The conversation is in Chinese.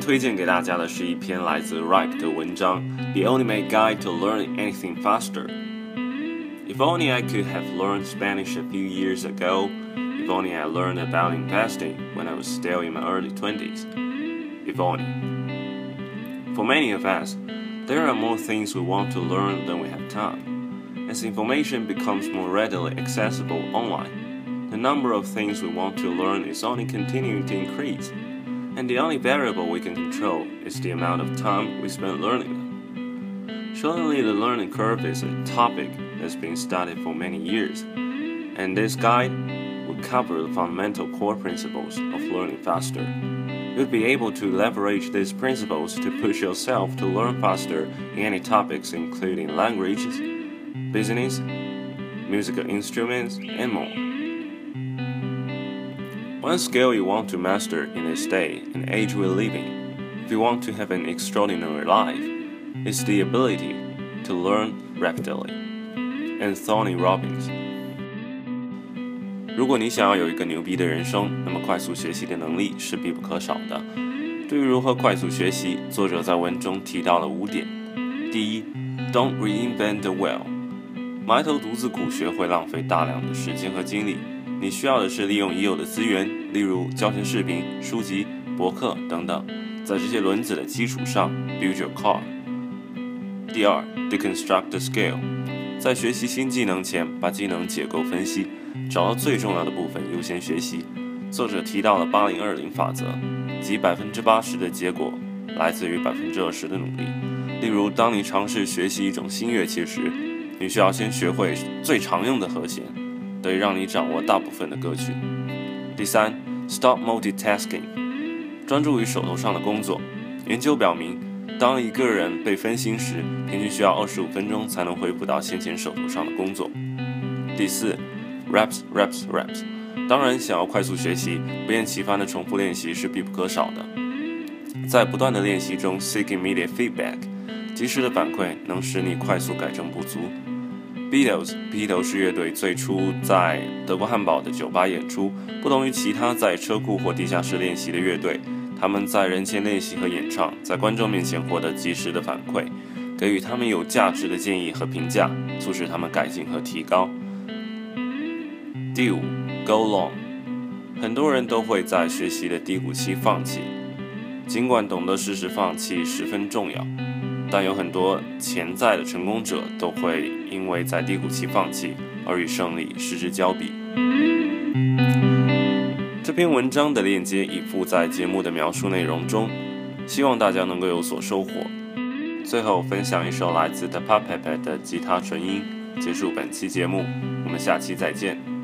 推荐给大家的是一篇来自 Ripe 的文章《The Ultimate Guide to Learning Anything Faster》。If only I could have learned Spanish a few years ago. If only I learned about investing when I was still in my early 20s. If only. For many of us, there are more things we want to learn than we have time. As information becomes more readily accessible online, the number of things we want to learn is only continuing to increase, and the only variable we can control is the amount of time we spend learning them. Surely the learning curve is a topic that's been studied for many years, and this guide will cover the fundamental core principles of learning faster. You'll be able to leverage these principles to push yourself to learn faster in any topics including languages, business, musical instruments, and more. One skill you want to master in this day and age we're living, if you want to have an extraordinary life, is the ability to learn rapidly. Anthony Robbins 如果你想要有一个牛逼的人生，那么快速学习的能力是必不可少的。对于如何快速学习，作者在文中提到了五点。第一，Don't reinvent the wheel。埋头独自苦学会浪费大量的时间和精力。 你需要的是利用已有的资源，例如教学视频、书籍、博客等等，在这些轮子的基础上 build your car。第二，Deconstruct the skill。在学习新技能前，把技能解构分析。找到最重要的部分优先学习。作者提到了八零二零法则，即百分之八十的结果来自于百分之二十的努力。例如，当你尝试学习一种新乐器时，你需要先学会最常用的和弦，得以让你掌握大部分的歌曲。第三，Stop multitasking，专注于手头上的工作。研究表明，当一个人被分心时，平均需要二十五分钟才能恢复到先前手头上的工作。第四。Raps, raps, raps。当然，想要快速学习，不厌其烦的重复练习是必不可少的。在不断的练习中，seek immediate feedback，及时的反馈能使你快速改正不足。Beatles，披头士乐队最初在德国汉堡的酒吧演出，不同于其他在车库或地下室练习的乐队，他们在人前练习和演唱，在观众面前获得及时的反馈，给予他们有价值的建议和评价，促使他们改进和提高。第五，Go long。很多人都会在学习的低谷期放弃，尽管懂得适时放弃十分重要，但有很多潜在的成功者都会因为在低谷期放弃而与胜利失之交臂。这篇文章的链接已附在节目的描述内容中，希望大家能够有所收获。最后分享一首来自 The Puppet 的吉他纯音，结束本期节目。我们下期再见。